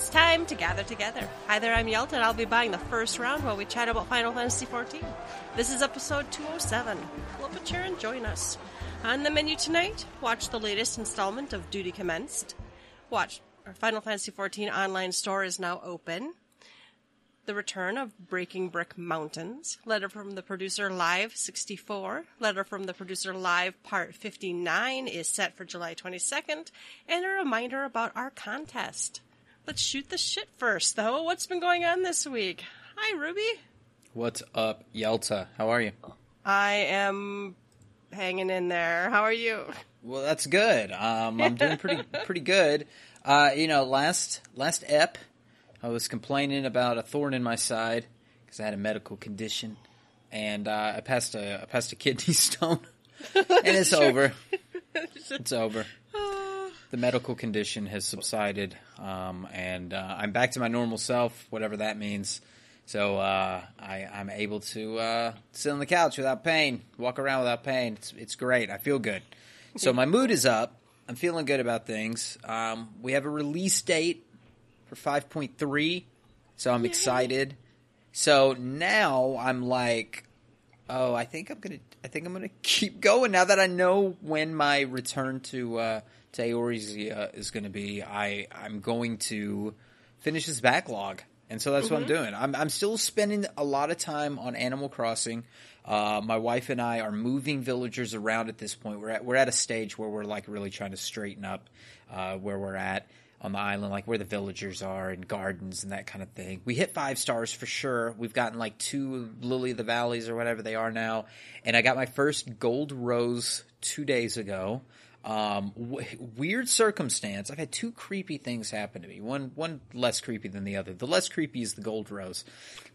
It's time to gather together. Hi there, I'm Yelta, and I'll be buying the first round while we chat about Final Fantasy XIV. This is episode 207. Pull up a chair and join us. On the menu tonight, watch the latest installment of Duty Commenced. Watch our Final Fantasy XIV online store is now open. The return of Breaking Brick Mountains. Letter from the producer live 64. Letter from the producer live part 59 is set for July 22nd. And a reminder about our contest. Let's shoot the shit first, though. What's been going on this week? Hi, Ruby. What's up, Yelta? How are you? I am hanging in there. How are you? Well, that's good. Um, I'm doing pretty pretty good. Uh, you know, last last ep, I was complaining about a thorn in my side because I had a medical condition, and uh, I passed a I passed a kidney stone, and it's over. It's over. The medical condition has subsided, um, and uh, I'm back to my normal self, whatever that means. So uh, I, I'm able to uh, sit on the couch without pain, walk around without pain. It's, it's great. I feel good. So my mood is up. I'm feeling good about things. Um, we have a release date for 5.3, so I'm excited. So now I'm like, oh, I think I'm gonna, I think I'm gonna keep going now that I know when my return to uh, to Eorzea is gonna be. I I'm going to finish this backlog, and so that's what I'm doing. I'm I'm still spending a lot of time on Animal Crossing. Uh, my wife and I are moving villagers around at this point. We're at we're at a stage where we're like really trying to straighten up uh, where we're at on the island, like where the villagers are and gardens and that kind of thing. We hit five stars for sure. We've gotten like two Lily of the Valleys or whatever they are now, and I got my first gold rose two days ago. Um, w- weird circumstance. I've had two creepy things happen to me. One one less creepy than the other. The less creepy is the gold rose,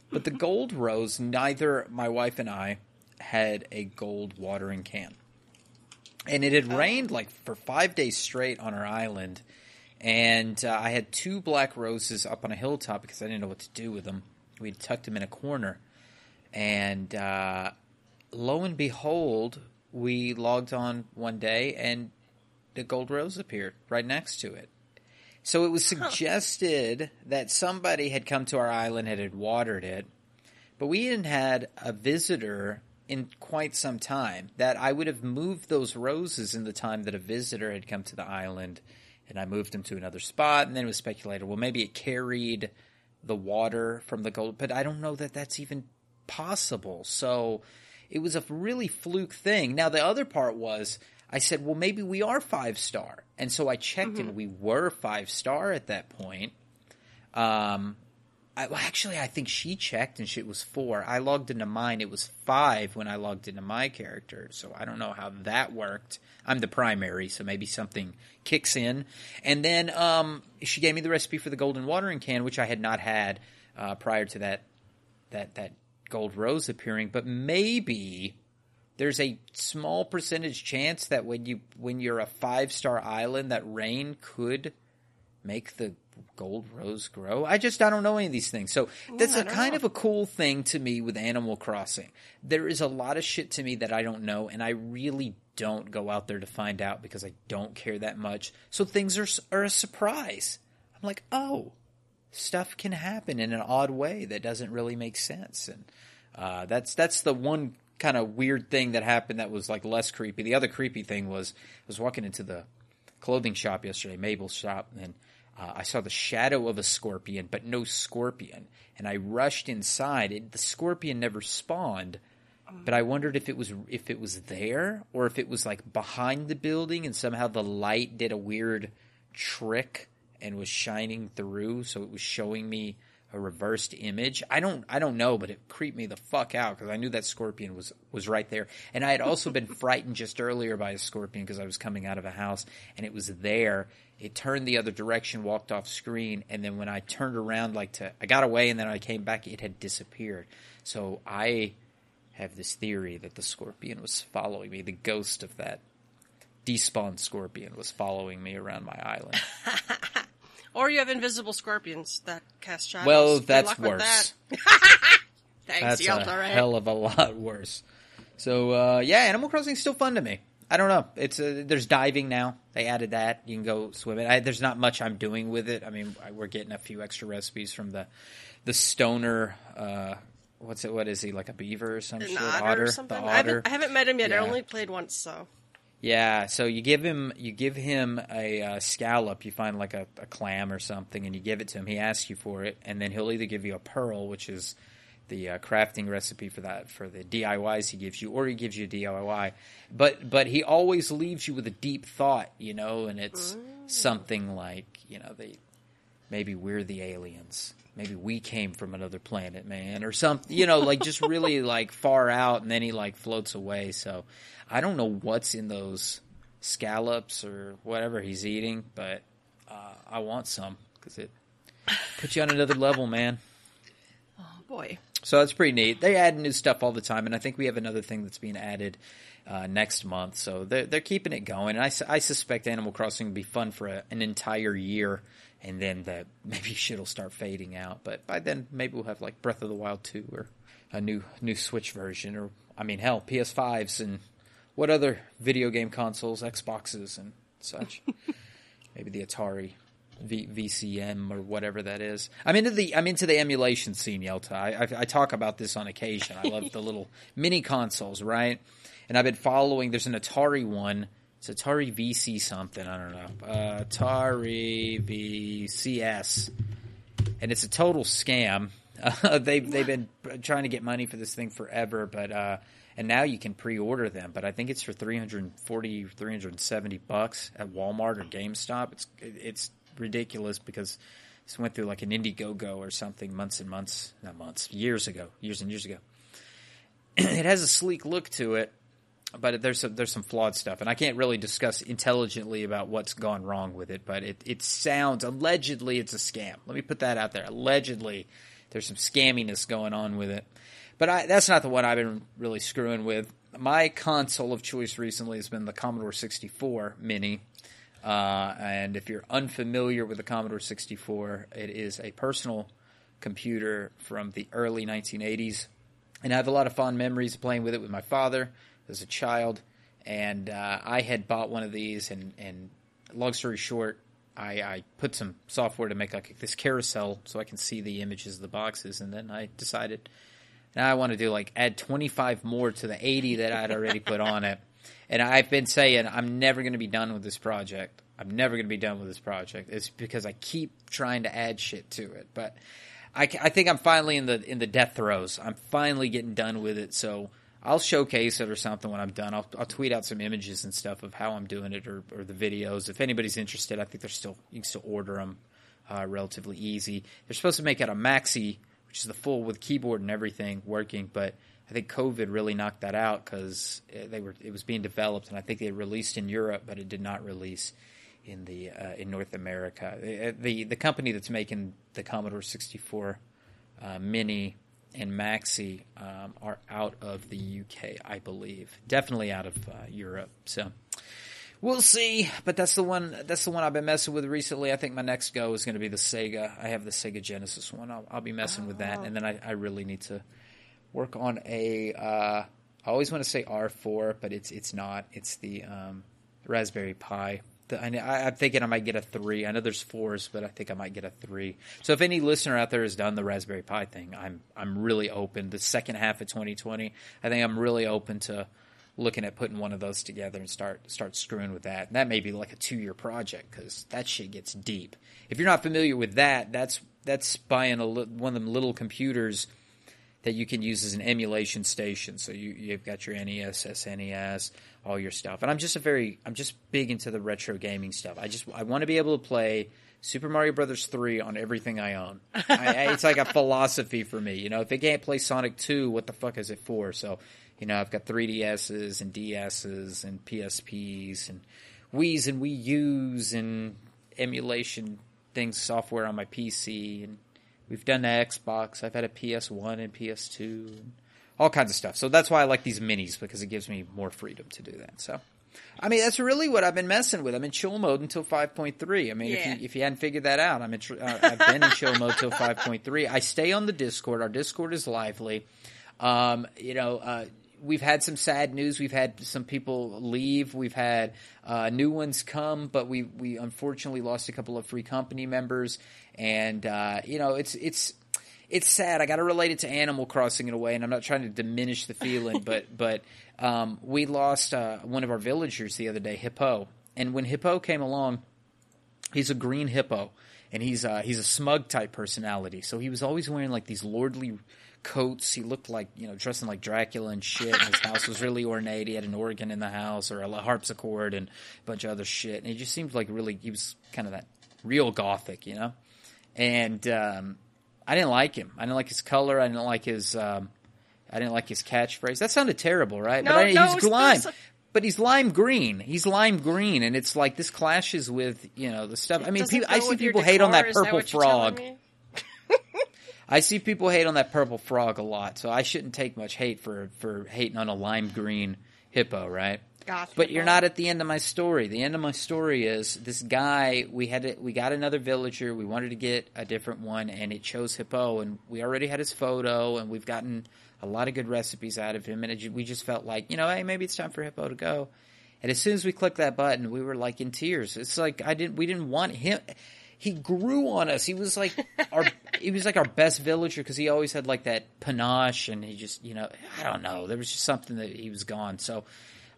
but the gold rose. Neither my wife and I had a gold watering can and it had rained like for five days straight on our island. And uh, I had two black roses up on a hilltop because I didn't know what to do with them. We tucked them in a corner, and uh, lo and behold, we logged on one day, and the gold rose appeared right next to it. So it was suggested that somebody had come to our island and had watered it, but we hadn't had a visitor in quite some time. That I would have moved those roses in the time that a visitor had come to the island, and I moved them to another spot. And then it was speculated, well, maybe it carried the water from the gold, but I don't know that that's even possible. So it was a really fluke thing. Now the other part was. I said, well, maybe we are five star. And so I checked and we were five star at that point. Um, I, well, actually, I think she checked and shit was four. I logged into mine; it was five when I logged into my character. So I don't know how that worked. I'm the primary, so maybe something kicks in. And then um, she gave me the recipe for the golden watering can, which I had not had uh, prior to that that that gold rose appearing. But maybe there's a small percentage chance that when you when you're a five star island, that rain could make the gold rose grow. I just I don't know any of these things. So that's I a kind know. of a cool thing to me with Animal Crossing. There is a lot of shit to me that I don't know, and I really don't go out there to find out because I don't care that much. So things are are a surprise. I'm like, oh, stuff can happen in an odd way that doesn't really make sense, and uh, that's that's the one kind of weird thing that happened that was like less creepy. The other creepy thing was I was walking into the clothing shop yesterday, Mabel's shop, and uh, I saw the shadow of a scorpion, but no scorpion. And I rushed inside. It, the scorpion never spawned, but I wondered if it was if it was there or if it was like behind the building, and somehow the light did a weird trick and was shining through, so it was showing me a reversed image. I don't I don't know, but it creeped me the fuck out because I knew that scorpion was was right there, and I had also been frightened just earlier by a scorpion because I was coming out of a house and it was there. It turned the other direction, walked off screen, and then when I turned around, like to I got away, and then I came back, it had disappeared. So I have this theory that the scorpion was following me. The ghost of that despawned scorpion was following me around my island. Or you have invisible scorpions that cast shadows. Well, that's worse. that. Thanks, That's Yelta, a right? hell of a lot worse. So uh, yeah, Animal Crossing is still fun to me. I don't know. It's uh, there's diving now. They added that. You can go swimming. I, there's not much I'm doing with it. I mean, I, we're getting a few extra recipes from the the stoner. Uh, what's it? What is he like a beaver or some An shit? otter, or the otter. I haven't, I haven't met him yet. I only played once, so Yeah, so you give him you give him a uh, scallop. You find like a, a clam or something, and you give it to him. He asks you for it, and then he'll either give you a pearl, which is the uh, crafting recipe for that for the DIYs he gives you, or he gives you a DIY. But but he always leaves you with a deep thought, you know, and it's something like you know they maybe we're the aliens. Maybe we came from another planet, man, or something. You know, like just really like far out, and then he like floats away. So I don't know what's in those scallops or whatever he's eating, but uh, I want some because it puts you on another level, man. oh boy. So that's pretty neat. They add new stuff all the time, and I think we have another thing that's being added uh, next month. So they're, they're keeping it going. And I, I suspect Animal Crossing will be fun for a, an entire year, and then the, maybe shit will start fading out. But by then, maybe we'll have like Breath of the Wild 2 or a new new Switch version, or I mean, hell, PS5s and what other video game consoles, Xboxes and such. maybe the Atari v- VCM or whatever that is. I'm into the I'm into the emulation scene, Yelta. I, I, I talk about this on occasion. I love the little mini consoles, right? And I've been following. There's an Atari one. It's Atari VC something. I don't know. Uh, Atari VCS, and it's a total scam. Uh, they've they've been trying to get money for this thing forever, but uh, and now you can pre-order them. But I think it's for 340, 370 bucks at Walmart or GameStop. It's it's ridiculous because this went through like an Indiegogo or something months and months, not months, years ago, years and years ago. it has a sleek look to it, but there's some, there's some flawed stuff, and I can't really discuss intelligently about what's gone wrong with it. But it it sounds allegedly it's a scam. Let me put that out there. Allegedly, there's some scamminess going on with it. But I, that's not the one I've been really screwing with. My console of choice recently has been the Commodore 64 Mini. Uh, and if you're unfamiliar with the Commodore 64, it is a personal computer from the early 1980s. And I have a lot of fond memories playing with it with my father as a child. And uh, I had bought one of these, and, and long story short, I, I put some software to make like this carousel so I can see the images of the boxes. And then I decided now I want to do like add 25 more to the 80 that I'd already put on it. And I've been saying I'm never going to be done with this project. I'm never going to be done with this project. It's because I keep trying to add shit to it. But I, I think I'm finally in the in the death throes. I'm finally getting done with it. So I'll showcase it or something when I'm done. I'll, I'll tweet out some images and stuff of how I'm doing it or, or the videos. If anybody's interested, I think they're still you can still order them uh, relatively easy. They're supposed to make it a maxi, which is the full with keyboard and everything working, but I think COVID really knocked that out because they were it was being developed, and I think they released in Europe, but it did not release in the uh, in North America. The, the the company that's making the Commodore 64 uh, Mini and Maxi um, are out of the UK, I believe. Definitely out of uh, Europe. So we'll see. But that's the one. That's the one I've been messing with recently. I think my next go is going to be the Sega. I have the Sega Genesis one. I'll, I'll be messing with that, and then I, I really need to work on a. Uh, I always want to say R4, but it's it's not. It's the um, Raspberry Pi. I, I'm thinking I might get a three. I know there's fours, but I think I might get a three. So if any listener out there has done the Raspberry Pi thing, I'm I'm really open. The second half of 2020, I think I'm really open to looking at putting one of those together and start start screwing with that. And that may be like a two year project because that shit gets deep. If you're not familiar with that, that's that's buying a li- one of them little computers that you can use as an emulation station. So you you've got your NES, SNES, all your stuff. And I'm just a very I'm just big into the retro gaming stuff. I just I want to be able to play Super Mario Brothers 3 on everything I own. I, it's like a philosophy for me. You know, if it can't play Sonic 2, what the fuck is it for? So, you know, I've got 3DSs and DSs and PSPs and Wii's and Wii U's and emulation things, software on my PC. And we've done the Xbox. I've had a PS1 and PS2 and all kinds of stuff. So that's why I like these minis because it gives me more freedom to do that. So, I mean, that's really what I've been messing with. I'm in chill mode until 5.3. I mean, Yeah. if you if you hadn't figured that out, I'm in, uh, I've been in chill mode till 5.3. I stay on the Discord. Our Discord is lively. Um, you know, uh, we've had some sad news. We've had some people leave. We've had uh, new ones come, but we we unfortunately lost a couple of free company members, and uh, you know it's it's it's sad. I got to relate it to Animal Crossing in a way, and I'm not trying to diminish the feeling, but but um, we lost uh, one of our villagers the other day, Hippo, and when Hippo came along, he's a green hippo, and he's uh, he's a smug type personality. So he was always wearing like these lordly coats. He looked like you know dressing like Dracula and shit. And his house was really ornate. He had an organ in the house or a harpsichord and a bunch of other shit. And he just seemed like really he was kind of that real gothic, you know. And um, I didn't like him. I didn't like his color. I didn't like his. Um, I didn't like his catchphrase. That sounded terrible, right? No, but I, no, he's lime. But he's lime green. He's lime green, and it's like this clashes with you know the stuff. I mean, people, I see people hate on that purple what frog. I see people hate on that purple frog a lot, so I shouldn't take much hate for for hating on a lime green hippo, right? Goth But you're not at the end of my story. The end of my story is this guy. We had to, we got another villager. We wanted to get a different one, and it chose hippo. And we already had his photo, and we've gotten a lot of good recipes out of him. And it, we just felt like, you know, hey, maybe it's time for hippo to go. And as soon as we clicked that button, we were like in tears. It's like I didn't. We didn't want him. He grew on us. He was like our. he was like our best villager because he always had like that panache, and he just, you know, I don't know. There was just something that he was gone. So.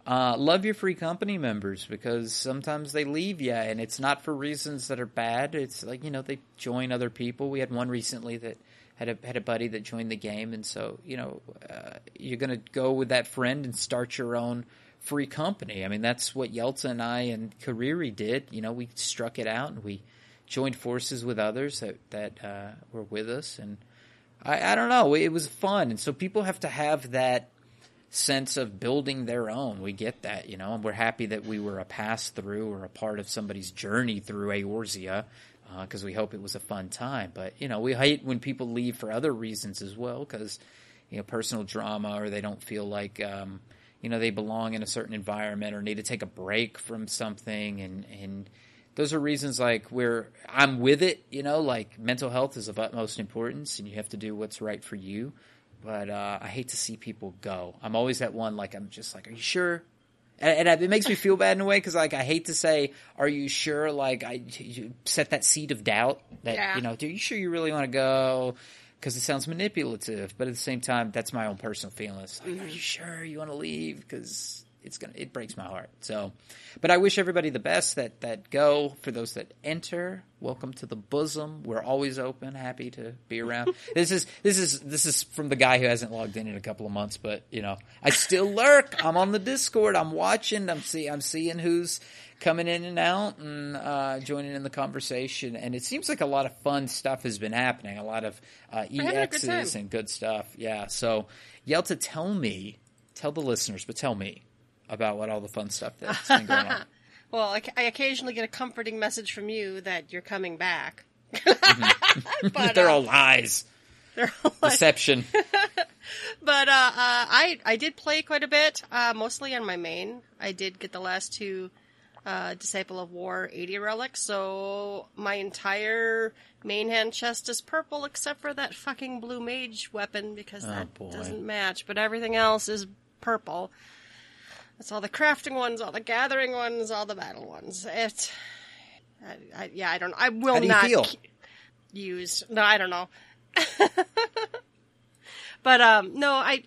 Uh, love your free company members because sometimes they leave you and it's not for reasons that are bad. It's like, you know, they join other people. We had one recently that had a, had a buddy that joined the game. And so, you know, uh, you're going to go with that friend and start your own free company. I mean, that's what Yelta and I and Kariri did. You know, we struck it out and we joined forces with others that, that, uh, were with us. And I, I don't know, it was fun. And so people have to have that, sense of building their own. We get that, you know, and we're happy that we were a pass through or a part of somebody's journey through Eorzea because we hope it was a fun time. But, you know, we hate when people leave for other reasons as well because, you know, personal drama or they don't feel like, um, you know, they belong in a certain environment or need to take a break from something. And, and those are reasons like where I'm with it, you know, like mental health is of utmost importance and you have to do what's right for you but uh, I hate to see people go. I'm always that one like I'm just like, are you sure? And, and it makes me feel bad in a way because like I hate to say, are you sure? Like I you set that seed of doubt that Yeah. you know, are you sure you really want to go? Because it sounds manipulative, but at the same time, that's my own personal feeling. It's like, are you sure you want to leave? Because it's gonna it breaks my heart. So, but I wish everybody the best that that go. For those that enter, welcome to the bosom. We're always open, happy to be around. this is this is this is from the guy who hasn't logged in in a couple of months, but you know I still lurk. I'm on the Discord. I'm watching. I'm see I'm seeing who's coming in and out and uh, joining in the conversation. And it seems like a lot of fun stuff has been happening. A lot of uh, good and good stuff. Yeah. So Yelta, tell me, tell the listeners, but tell me about what all the fun stuff that's been going on. Well, I, I occasionally get a comforting message from you that you're coming back. but, They're uh, all lies, they're all deception. but uh, uh, I I did play quite a bit, uh, mostly on my main. I did get the last two uh, Disciple of War 80 relics, so my entire main hand chest is purple except for that fucking blue mage weapon because that Oh, boy. doesn't match. But everything else is purple. That's all the crafting ones, all the gathering ones, all the battle ones. It, I, I, yeah, I don't. I will How do you not feel? use. No, I don't know. but um, no, I,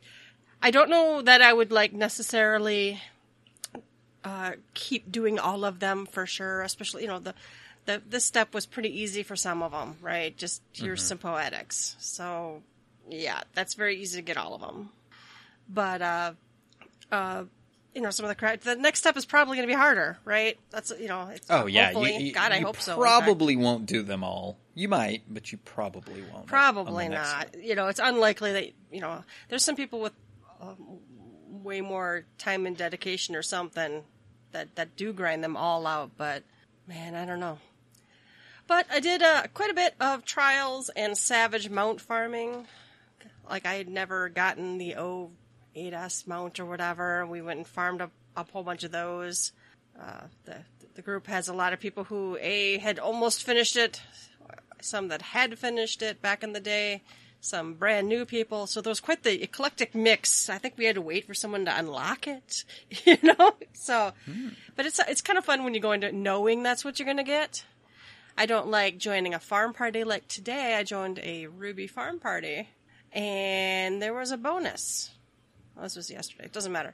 I don't know that I would like necessarily uh, keep doing all of them for sure. Especially, you know, the the this step was pretty easy for some of them, right? Just your symphoetics. So yeah, that's very easy to get all of them. But uh, uh, you know, some of the cra- the next step is probably going to be harder, right? That's you know, it's, Oh yeah, you, you- God, I hope so. Probably won't do them all. You might, but you probably won't. Probably not. one. You know, it's unlikely that you know. There's some people with um, way more time and dedication or something that that do grind them all out. But man, I don't know. But I did uh, quite a bit of trials and savage mount farming. Like I had never gotten the O8S mount or whatever. We went and farmed up a whole bunch of those. Uh, the the group has a lot of people who a had almost finished it, some that had finished it back in the day. some brand new people. So there was quite the eclectic mix. I think we had to wait for someone to unlock it, you know. So, but it's it's kind of fun when you go into it knowing that's what you're going to get. I don't like joining a farm party like today. I joined a Ruby farm party, and there was a bonus. Well, this was yesterday. It doesn't matter.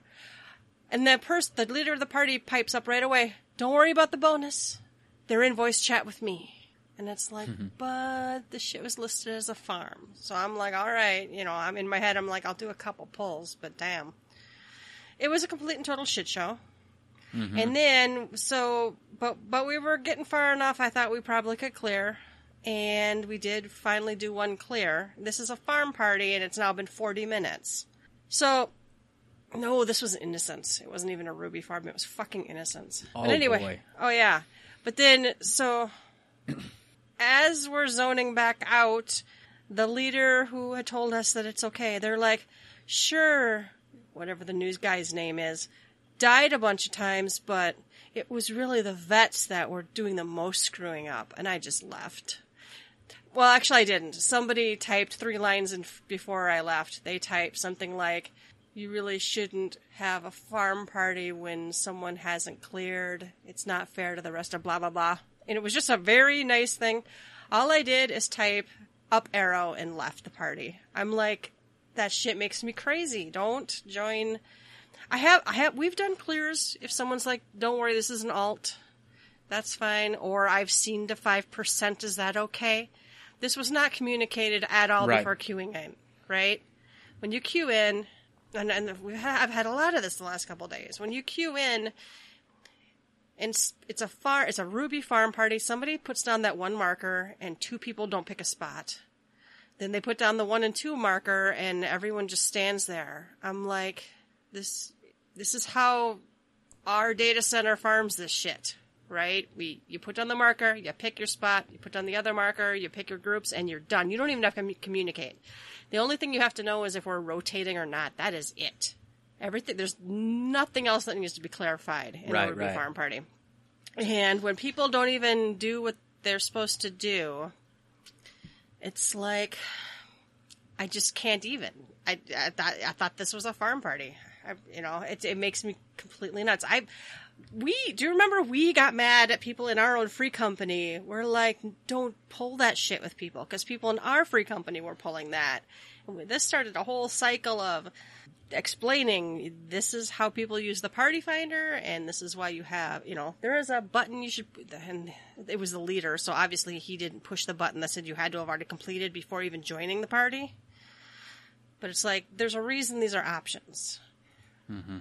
And the person, the leader of the party, pipes up right away. Don't worry about the bonus. They're in voice chat with me. And it's like, mm-hmm. but the shit was listed as a farm. So I'm like, all right, you know, I'm in my head, I'm like, I'll do a couple pulls, but damn. It was a complete and total shit show. Mm-hmm. And then, so, but, but we were getting far enough, I thought we probably could clear. And we did finally do one clear. This is a farm party, and it's now been 40 minutes. So, no, this was Innocence. It wasn't even a Ruby farm. It was fucking Innocence. Oh, but anyway, boy. oh yeah. But then, so as we're zoning back out, the leader who had told us that it's okay, they're like, sure, whatever the news guy's name is, died a bunch of times, but it was really the vets that were doing the most screwing up, and I just left. Well, actually, I didn't. Somebody typed three lines in, before I left. They typed something like, "You really shouldn't have a farm party when someone hasn't cleared. It's not fair to the rest of blah blah blah." And it was just a very nice thing. All I did is type up arrow and left the party. I'm like, that shit makes me crazy. Don't join. I have, I have, we've done clears. If someone's like, "Don't worry, this is an alt," that's fine. Or I've seen to five percent. Is that okay? This was not communicated at all Right. before queuing in, right? When you queue in, and, and we ha- I've had a lot of this the last couple days. When you queue in, and s- it's a far, it's a Ruby farm party. Somebody puts down that one marker, and two people don't pick a spot. Then they put down the one and two marker, and everyone just stands there. I'm like, this, this is how our data center farms this shit, right? We you put down the marker, you pick your spot, you put down the other marker, you pick your groups, and you're done. You don't even have to communicate. The only thing you have to know is if we're rotating or not. That is it. Everything there's nothing else that needs to be clarified in Right, a Ruby right. farm party. And when people don't even do what they're supposed to do, it's like I just can't even. I, I thought I thought this was a farm party. I, you know, it it makes me completely nuts. I we do you remember we got mad at people in our own free company. We're like, don't pull that shit with people because people in our free company were pulling that. And this started a whole cycle of explaining this is how people use the party finder and this is why you have you know there is a button you should and it was the leader so obviously he didn't push the button that said you had to have already completed before even joining the party but it's like there's a reason these are options mm-hmm.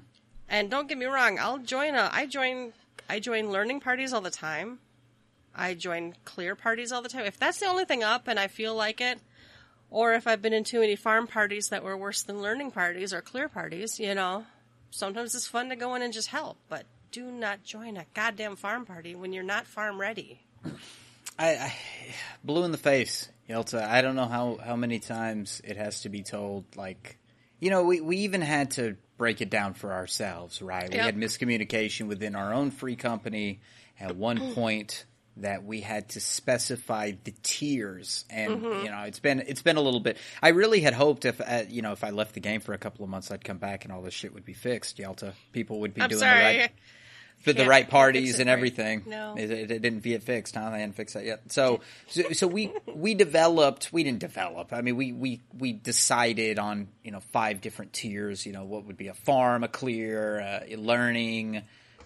And don't get me wrong i'll join a i join i join learning parties all the time i join clear parties all the time if that's the only thing up and i feel like it or if I've been in too many farm parties that were worse than learning parties or clear parties, you know, sometimes it's fun to go in and just help, but do not join a goddamn farm party when you're not farm ready. I, I blue in the face, Yelta. I don't know how how many times it has to be told. Like, you know, we we even had to break it down for ourselves, right? We had miscommunication within our own free company at one point that we had to specify the tiers, and you know, it's been it's been a little bit. I really had hoped if uh, you know if I left the game for a couple of months, I'd come back and all this shit would be fixed. Yelta, people would be I'm doing sorry. the right for the right parties and right. everything. No. It, it, it didn't get fixed, huh? They hadn't fixed that yet. So, so, so we we developed. We didn't develop. I mean, we we we decided on you know five different tiers. You know, what would be a farm, a clear, uh, learning,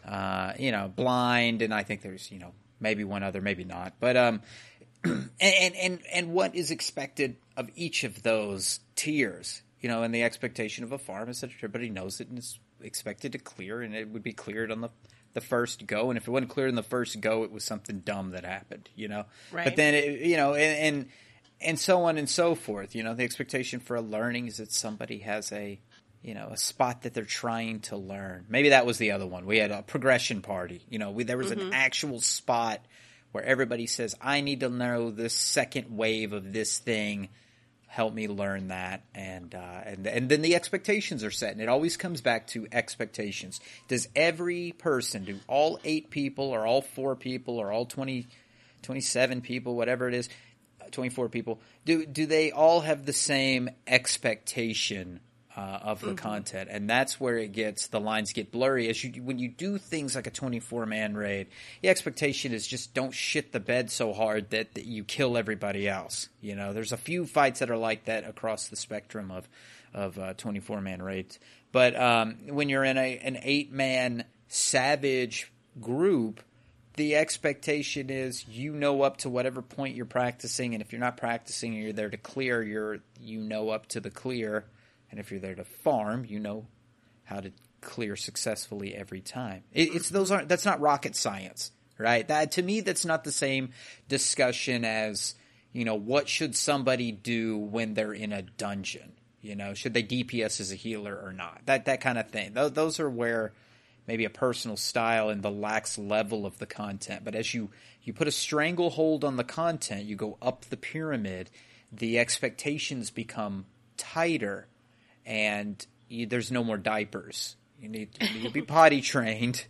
uh, you know, blind, and I think there's you know maybe one other, maybe not. But um, and and and, and what is expected of each of those tiers? You know, and the expectation of a farm is that everybody knows it and is expected to clear, and it would be cleared on the the first go. And if it wasn't clear in the first go, it was something dumb that happened. You know, Right. but then it, you know, and, and and so on and so forth. You know, the expectation for a learning is that somebody has a you know a spot that they're trying to learn. Maybe that was the other one. We had a progression party. You know, we, there was an mm-hmm. actual spot where everybody says, "I need to know this second wave of this thing." Help me learn that and uh, and and then the expectations are set and it always comes back to expectations does every person do all eight people or all four people or all 20 27 people whatever it is 24 people. Do do they all have the same expectation uh, of the Mm-hmm. content? And that's where it gets the lines get blurry. As you when you do things like a 24 man raid, the expectation is just don't shit the bed so hard that, that you kill everybody else. You know, there's a few fights that are like that across the spectrum of of uh, 24 man raids. But um, when you're in a an eight man savage group, the expectation is you know up to whatever point you're practicing, and if you're not practicing, you're there to clear. You're you know up to the clear, and if you're there to farm, you know how to clear successfully every time. It, it's those aren't that's not rocket science, right? That to me, that's not the same discussion as you know what should somebody do when they're in a dungeon. You know, should they DPS as a healer or not? That that kind of thing. Those, those are where maybe a personal style and the lax level of the content. But as you you put a stranglehold on the content, you go up the pyramid. The expectations become tighter, and you, there's no more diapers. You need, you need to be potty trained.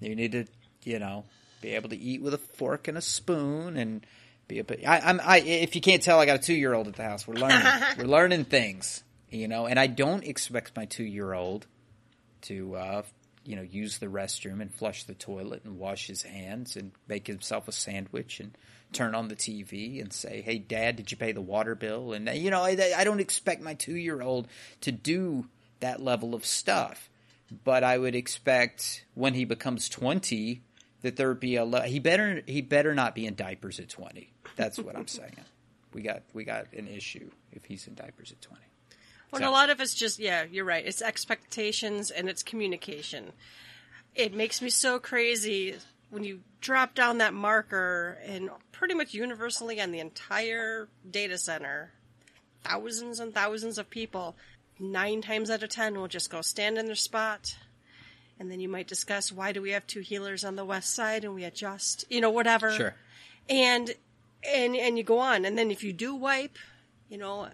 You need to, you know, be able to eat with a fork and a spoon and be a bit. I, I'm. I if you can't tell, I got a two year old at the house. We're learning. We're learning things, you know. And I don't expect my two year old to, uh, you know, use the restroom and flush the toilet and wash his hands and make himself a sandwich and turn on the TV and say, "Hey, Dad, did you pay the water bill?" And you know, I, I don't expect my two year old to do that level of stuff but I would expect when he becomes twenty that there would be a le- he better he better not be in diapers at twenty. That's what I'm saying. We got we got an issue if he's in diapers at twenty. Well, So- a lot of it's just yeah, you're right. It's expectations and it's communication. It makes me so crazy when you drop down that marker and pretty much universally on the entire data center, thousands and thousands of people, nine times out of ten will just go stand in their spot. And then you might discuss why do we have two healers on the west side and we adjust, you know, whatever. Sure. and and and you go on. And then if you do wipe you know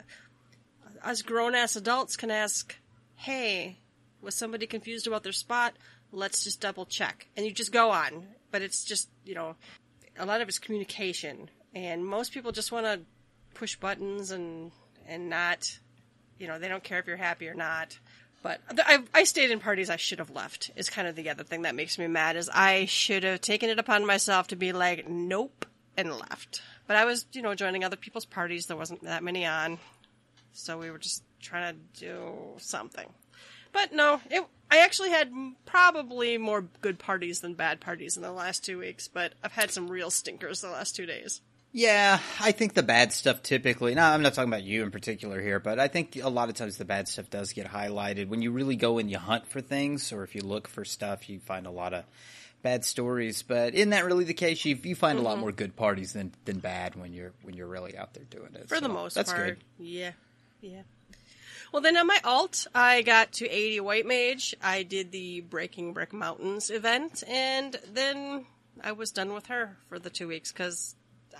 us grown ass adults can ask hey was somebody confused about their spot? Let's just double check. And you just go on but it's just you know a lot of it's communication and most people just want to push buttons and and not you know they don't care if you're happy or not but I, I stayed in parties I should have left. Is kind of the other thing that makes me mad. Is I should have taken it upon myself to be like, nope, and left. But I was, you know, joining other people's parties. There wasn't that many on, so we were just trying to do something. But no, it. I actually had probably more good parties than bad parties in the last two weeks. But I've had some real stinkers the last two days. Yeah, I think the bad stuff typically. Now, I'm not talking about you in particular here, but I think a lot of times the bad stuff does get highlighted when you really go and you hunt for things, or if you look for stuff, you find a lot of bad stories. But isn't that really the case? You, you find a lot mm-hmm. more good parties than than bad when you're when you're really out there doing it. For the most that's part. good. Yeah. Yeah. Well, then on my alt, I got to 80 White Mage. I did the Breaking Brick Mountains event, and then I was done with her for the two weeks because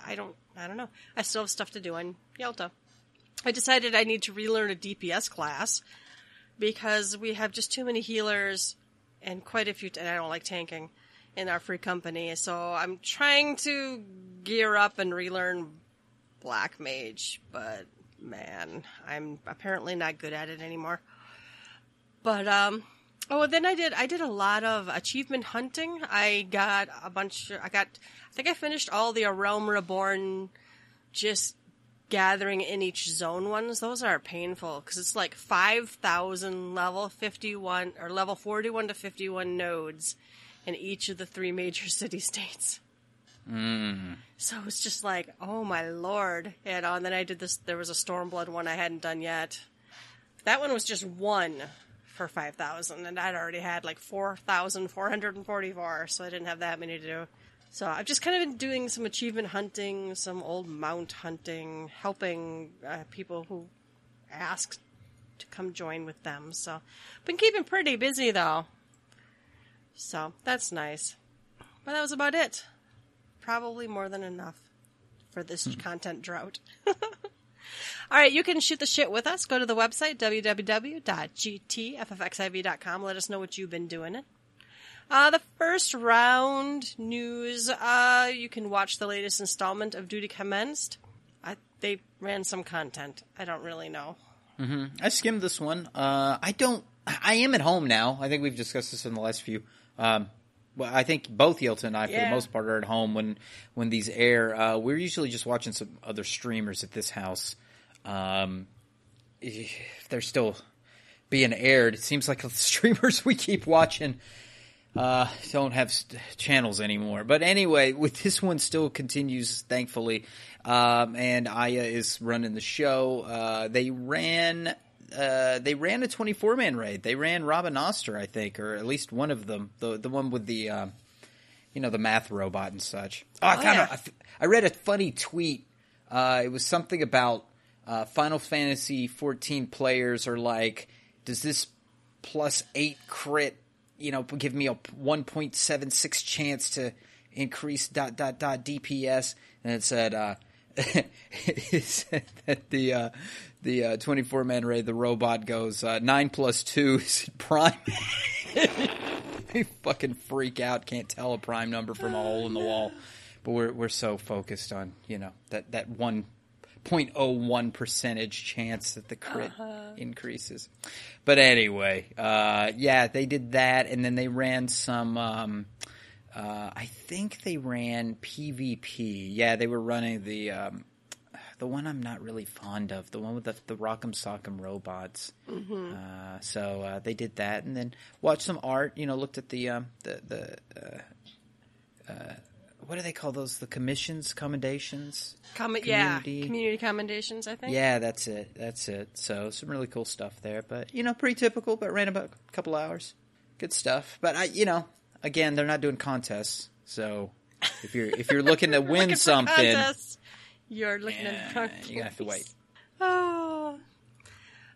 I don't, I don't know. I still have stuff to do on Yelta. I decided I need to relearn a DPS class because we have just too many healers and quite a few, and I don't like tanking in our free company. So I'm trying to gear up and relearn Black Mage, but man, I'm apparently not good at it anymore. But um oh, then I did I did a lot of achievement hunting. I got a bunch I got I think I finished all the A Realm Reborn just gathering in each zone ones. Those are painful cuz it's like 5000 level 51 or level 41 to 51 nodes in each of the three major city states. So it was just like, oh my lord. And, and then I did this, there was a Stormblood one I hadn't done yet. That one was just one for 5,000, and I'd already had like 4,444, so I didn't have that many to do. So I've just kind of been doing some achievement hunting, some old mount hunting, helping uh, people who ask to come join with them. So been keeping pretty busy though. So that's nice. But that was about it probably more than enough for this content drought. All right, you can shoot the shit with us. Go to the website, www.gtffxiv.com. Let us know what you've been doing. It. Uh, the first round news, uh, you can watch the latest installment of Duty Commenced. I, they ran some content. I don't really know. I skimmed this one. Uh, I don't. I am at home now. I think we've discussed this in the last few. Um, well, I think both Yelta and I, for the most part, are at home when when these air. Uh, we're usually just watching some other streamers at this house. Um, if they're still being aired, it seems like the streamers we keep watching uh, don't have st- channels anymore. But anyway, with this one still continues, thankfully, um, and Aya is running the show. Uh, they ran. Uh, they ran a 24 man raid. They ran Rabanastre, I think, or at least one of them. The the one with the, um, you know, the math robot and such. Oh, I Oh, kind of. yeah. I, I read a funny tweet. Uh, it was something about uh, Final Fantasy 14 players are like, does this plus eight crit, you know, give me a 1.76 chance to increase dot dot dot DPS? And it said, it said that the uh, the uh, 24 man raid, the robot goes uh, nine plus two is prime. they fucking freak out, can't tell a prime number from a hole in the wall. But we're we're so focused on you know that that one. 0.01 percentage chance that the crit increases. But anyway, uh, yeah, they did that, and then they ran some. Um, uh, I think they ran PvP. Yeah, they were running the um, the one I'm not really fond of, the one with the, the Rock'em Sock'em robots. Uh, so uh, they did that, and then watched some art. You know, looked at the um, the the. Uh, uh, what do they call those? The commissions, commendations. Comment, yeah, Community. community commendations. I think. Yeah, that's it. That's it. So some really cool stuff there, but you know, pretty typical. But ran about a couple hours. Good stuff. But I, you know, again, they're not doing contests. So if you're if you're looking to win Looking something, contests. You're looking yeah, at the gonna have to wait. Oh.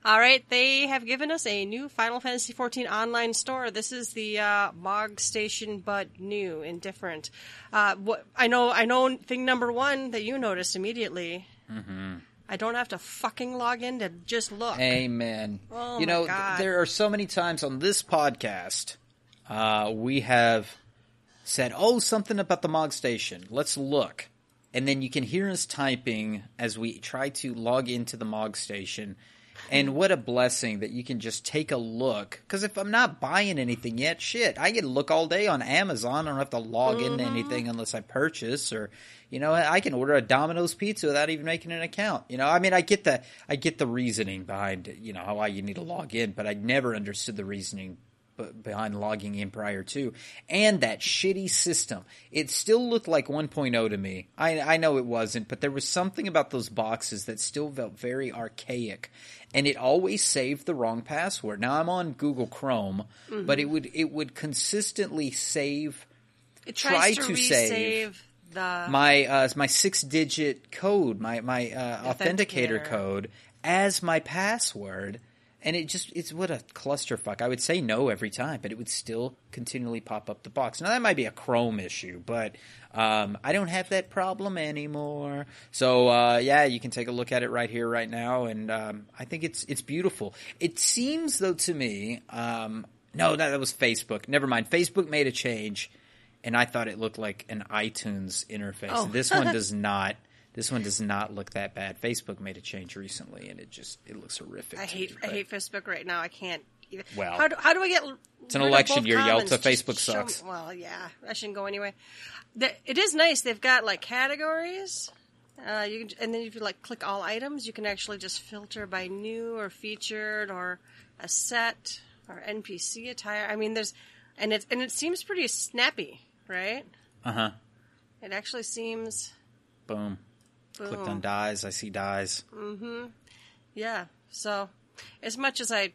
All right, they have given us a new Final Fantasy XIV online store. This is the uh, Mog Station, but new and different. Uh, what I know, I know. Thing number one that you noticed immediately. Mm-hmm. I don't have to fucking log in to just look. Amen. Oh you know, th- there are so many times on this podcast uh, we have said, "Oh, something about the Mog Station. Let's look," and then you can hear us typing as we try to log into the Mog Station. And what a blessing that you can just take a look. Because if I'm not buying anything yet, shit, I can look all day on Amazon. I don't have to log into anything unless I purchase or, you know, I can order a Domino's pizza without even making an account. You know, I mean, I get the I get the reasoning behind you know why you need to log in, but I never understood the reasoning behind logging in prior to, and that shitty system. It still looked like 1.0 to me. I I know it wasn't, but there was something about those boxes that still felt very archaic, and it always saved the wrong password. Now I'm on Google Chrome, but it would it would consistently save it try tries to, to save the. my uh, my six digit code, my my uh, authenticator Authenticator. code as my password, and it just it's what a clusterfuck. I would say no every time, but it would still continually pop up the box. Now that might be a Chrome issue, but um, I don't have that problem anymore. So uh, yeah, you can take a look at it right here, right now, and um, I think it's it's beautiful. It seems though to me, um, no, that, that was Facebook. Never mind. Facebook made a change and I thought it looked like an iTunes interface. Oh. This one does not. This one does not look that bad. Facebook made a change recently, and it just it looks horrific. I hate me, I hate Facebook right now. I can't. Either. Well, how do, how do I get? it's an election year. Just Facebook sucks. me- well, yeah, I shouldn't go anyway. The, it is nice. They've got like categories. Uh, you can, and then if you like click all items, you can actually just filter by new or featured or a set or NPC attire. I mean, there's and it and it seems pretty snappy, right? Uh huh. It actually seems. Boom. Clicked on dies. I see dies. Mm-hmm. Yeah. So, as much as I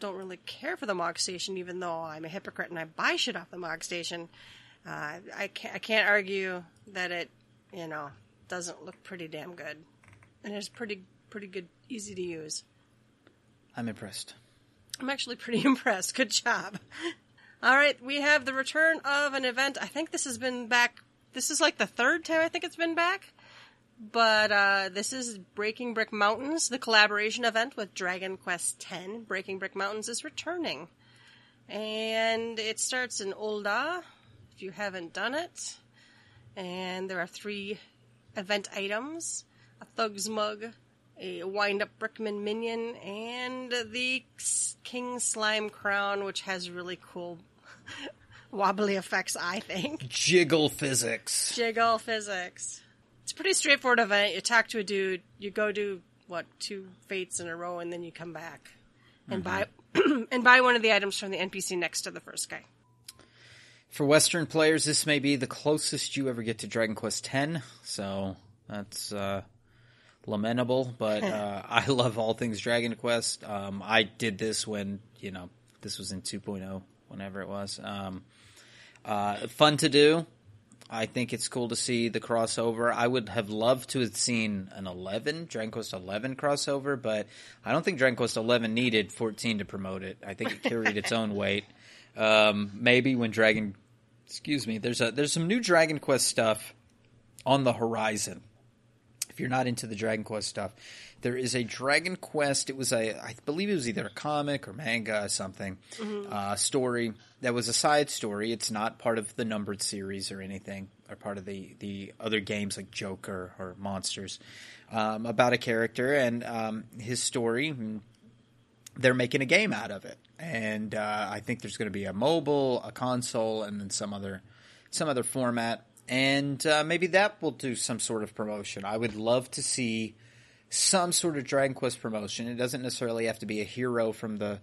don't really care for the Mog Station, even though I'm a hypocrite and I buy shit off the Mog Station, uh, I can't I can't argue that it, you know, doesn't look pretty damn good, and it's pretty pretty good, easy to use. I'm impressed. I'm actually pretty impressed. Good job. All right, we have the return of an event. I think this has been back. This is like the third time I think it's been back. But uh, this is Breaking Brick Mountains, the collaboration event with Dragon Quest X. Breaking Brick Mountains is returning. And it starts in Ul'dah, if you haven't done it. And there are three event items. a Thug's Mug, a Wind Up Brickman minion, and the King Slime Crown, which has really cool wobbly effects, I think. Jiggle physics. Jiggle physics. It's pretty straightforward event. You talk to a dude, you go do, what, two fates in a row, and then you come back and buy and buy one of the items from the NPC next to the first guy. For Western players, this may be the closest you ever get to Dragon Quest X, so that's uh, lamentable. But uh, I love all things Dragon Quest. Um, I did this when you know this was in 2.0, whenever it was. Um, uh, fun to do. I think it's cool to see the crossover. I would have loved to have seen an 11, Dragon Quest 11 crossover, but I don't think Dragon Quest 11 needed 14 to promote it. I think it carried its own weight. Um, maybe when Dragon, excuse me, there's a there's some new Dragon Quest stuff on the horizon. If you're not into the Dragon Quest stuff, there is a Dragon Quest. It was a, I believe it was either a comic or manga or something, uh, story that was a side story. It's not part of the numbered series or anything, or part of the the other games like Joker or Monsters. Um, about a character and um, his story. They're making a game out of it, and uh, I think there's going to be a mobile, a console, and then some other some other format. And uh, maybe that will do some sort of promotion. I would love to see some sort of Dragon Quest promotion. It doesn't necessarily have to be a hero from the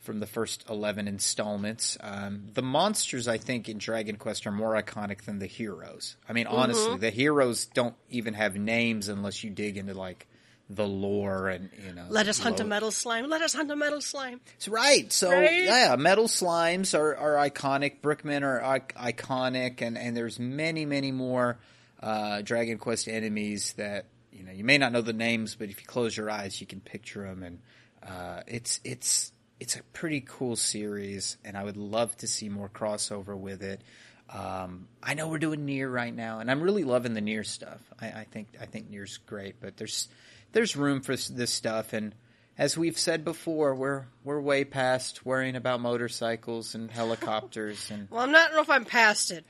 from the first eleven installments. Um, the monsters, I think, in Dragon Quest are more iconic than the heroes. I mean, honestly, the heroes don't even have names unless you dig into like the lore and you know. Let us hunt a metal slime. Let us hunt a metal slime. That's right. So Right? yeah, metal slimes are, are iconic. Brickmen are I- iconic, and and there's many many more uh, Dragon Quest enemies that you know you may not know the names, but if you close your eyes, you can picture them, and uh, it's it's it's a pretty cool series, and I would love to see more crossover with it. Um, I know we're doing NieR right now, and I'm really loving the NieR stuff. I, I think I think NieR's great, but there's there's room for this stuff, and as we've said before, we're we're way past worrying about motorcycles and helicopters and Well, I'm not I don't know if I'm past it,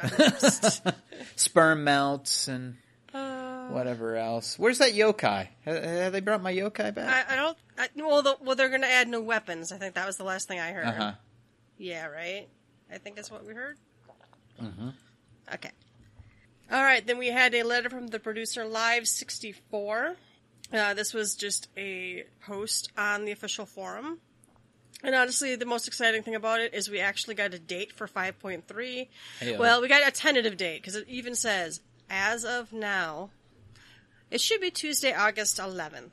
but just, sperm mounts and uh, whatever else. Where's that yokai? Have, have they brought my yokai back? I, I don't. I, well, the, well, they're going to add new weapons. I think that was the last thing I heard. Uh huh. Yeah, right. I think that's what we heard. Mhm. Okay. All right. Then we had a letter from the producer, Live sixty four. Uh, this was just a post on the official forum. And honestly, the most exciting thing about it is we actually got a date for 5.3. Heyo. Well, we got a tentative date because it even says, as of now, it should be Tuesday, August 11th.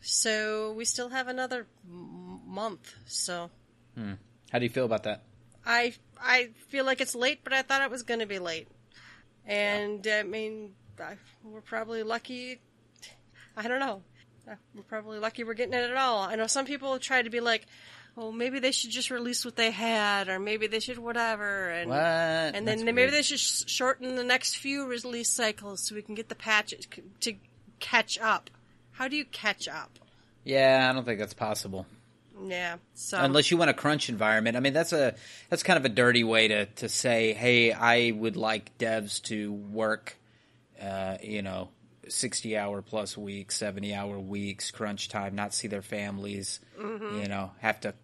So we still have another m- month. So How do you feel about that? I I feel like it's late, but I thought it was going to be late. And I mean, I, we're probably lucky. I don't know. Uh, We're probably lucky we're getting it at all. I know some people try to be like, "Oh, maybe they should just release what they had, or maybe they should whatever." And What? and That's then maybe weird. they should sh- shorten the next few release cycles so we can get the patches c- to catch up. How do you catch up? Yeah, I don't think that's possible. Yeah. So Unless you want a crunch environment. I mean, that's a that's kind of a dirty way to to say, hey, I would like devs to work, uh, you know, sixty hour plus weeks, seventy hour weeks, crunch time, not see their families, you know, have to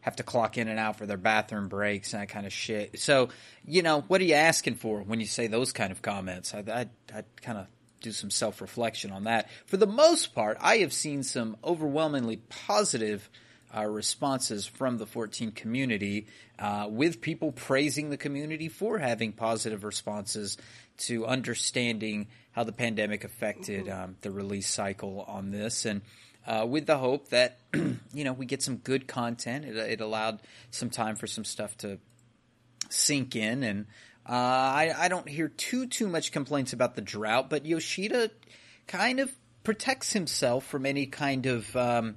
have to clock in and out for their bathroom breaks and that kind of shit. So, you know, what are you asking for when you say those kind of comments? I I I kind of do some self reflection on that. For the most part, I have seen some overwhelmingly positive uh, responses from the 14 community, uh, with people praising the community for having positive responses to understanding how the pandemic affected um, the release cycle on this, and uh, with the hope that you know we get some good content. It, it allowed some time for some stuff to sink in, and uh, I, I don't hear too too much complaints about the drought, but Yoshida kind of protects himself from any kind of um,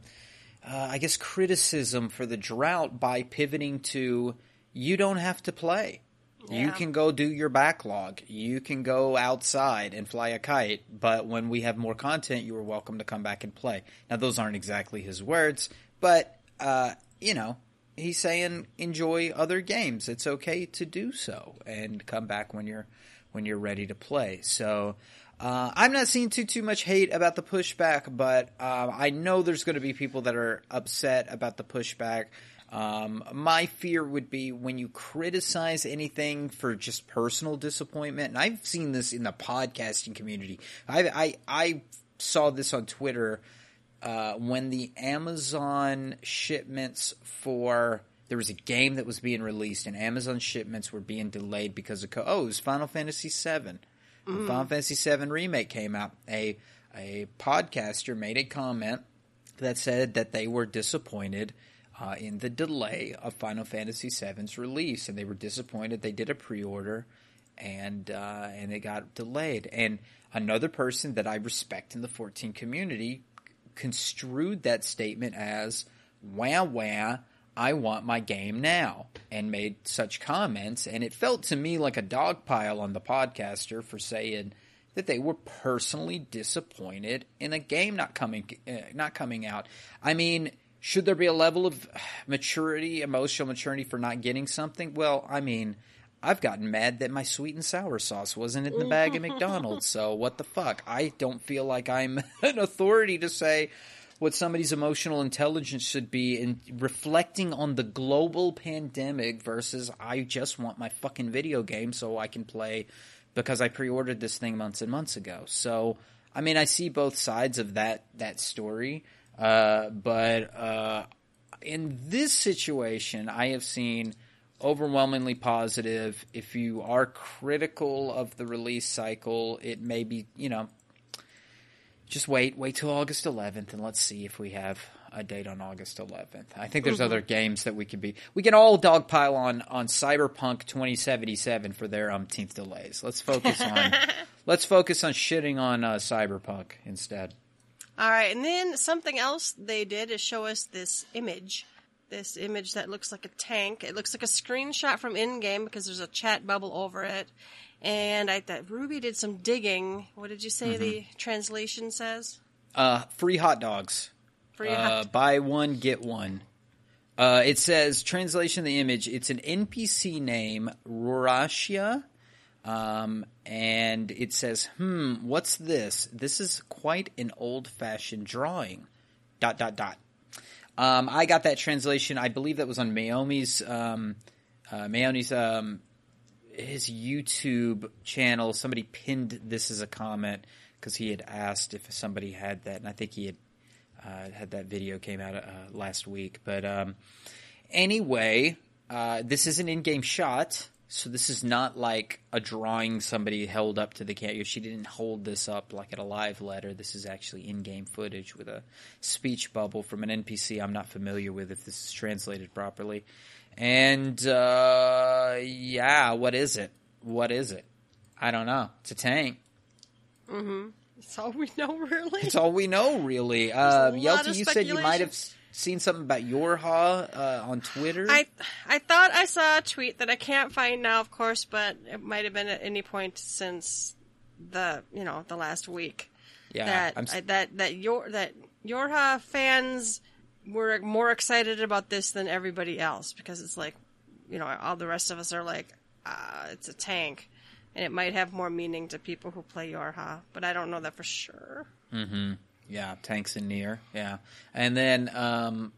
uh, I guess criticism for the drought by pivoting to you don't have to play. You can go do your backlog. You can go outside and fly a kite. But when we have more content, you are welcome to come back and play. Now, those aren't exactly his words, but uh, you know, he's saying enjoy other games. It's okay to do so and come back when you're when you're ready to play. So Uh, I'm not seeing too too much hate about the pushback, but uh, I know there's going to be people that are upset about the pushback. Um, my fear would be when you criticize anything for just personal disappointment, and I've seen this in the podcasting community. I I, I saw this on Twitter uh, when the Amazon shipments for there was a game that was being released, and Amazon shipments were being delayed because of co- oh, it was Final Fantasy VII. When Final Fantasy VII remake came out, a a podcaster made a comment that said that they were disappointed uh, in the delay of Final Fantasy VII's release, and they were disappointed. They did a pre-order, and uh, and it got delayed. And another person that I respect in the 14 community construed that statement as "wah wah." I want my game now, and made such comments, and it felt to me like a dog pile on the podcaster for saying that they were personally disappointed in a game not coming uh, not coming out. I mean, should there be a level of maturity, emotional maturity for not getting something? Well, I mean, I've gotten mad that my sweet and sour sauce wasn't in the bag at McDonald's. So what the fuck? I don't feel like I'm an authority to say what somebody's emotional intelligence should be in reflecting on the global pandemic versus I just want my fucking video game so I can play because I pre-ordered this thing months and months ago. So, I mean, I see both sides of that that story, uh, but uh, in this situation, I have seen overwhelmingly positive. If you are critical of the release cycle, it may be you know just wait, wait till August 11th, and let's see if we have a date on August 11th. I think there's other games that we could be. We can all dogpile on on Cyberpunk 2077 for their umpteenth delays. Let's focus on let's focus on shitting on uh, Cyberpunk instead. All right, and then something else they did is show us this image. This image that looks like a tank. It looks like a screenshot from in-game because there's a chat bubble over it. And I thought Ruby did some digging. What did you say the translation says? Uh, free hot dogs. Free uh, hot- buy one get one. Uh, it says translation of the image. It's an NPC name, Rorashia, um, and it says, "Hmm, what's this? This is quite an old-fashioned drawing." Dot dot dot. Um, I got that translation. I believe that was on Maomi's um, uh, Maomi's um, his YouTube channel. Somebody pinned this as a comment because he had asked if somebody had that, and I think he had uh, had that video came out uh, last week. But um, anyway, uh, this is an in-game shot, so this is not like a drawing somebody held up to the camera. She didn't hold this up like at a live letter. This is actually in-game footage with a speech bubble from an NPC I'm not familiar with if this is translated properly. And uh, yeah, what is it? What is it? I don't know. It's a tank. Mm-hmm. That's all we know, really. It's all we know, really. Uh, Yelty, you said you might have seen something about Yorha uh, on Twitter. I I thought I saw a tweet that I can't find now, of course, but it might have been at any point since the you know the last week. yeah, that I'm, I, that that your that Yorha fans were more excited about this than everybody else because it's like you know all the rest of us are like uh, it's a tank and it might have more meaning to people who play Yorha, but I don't know that for sure. Yeah, tanks in NieR. Yeah, and then um,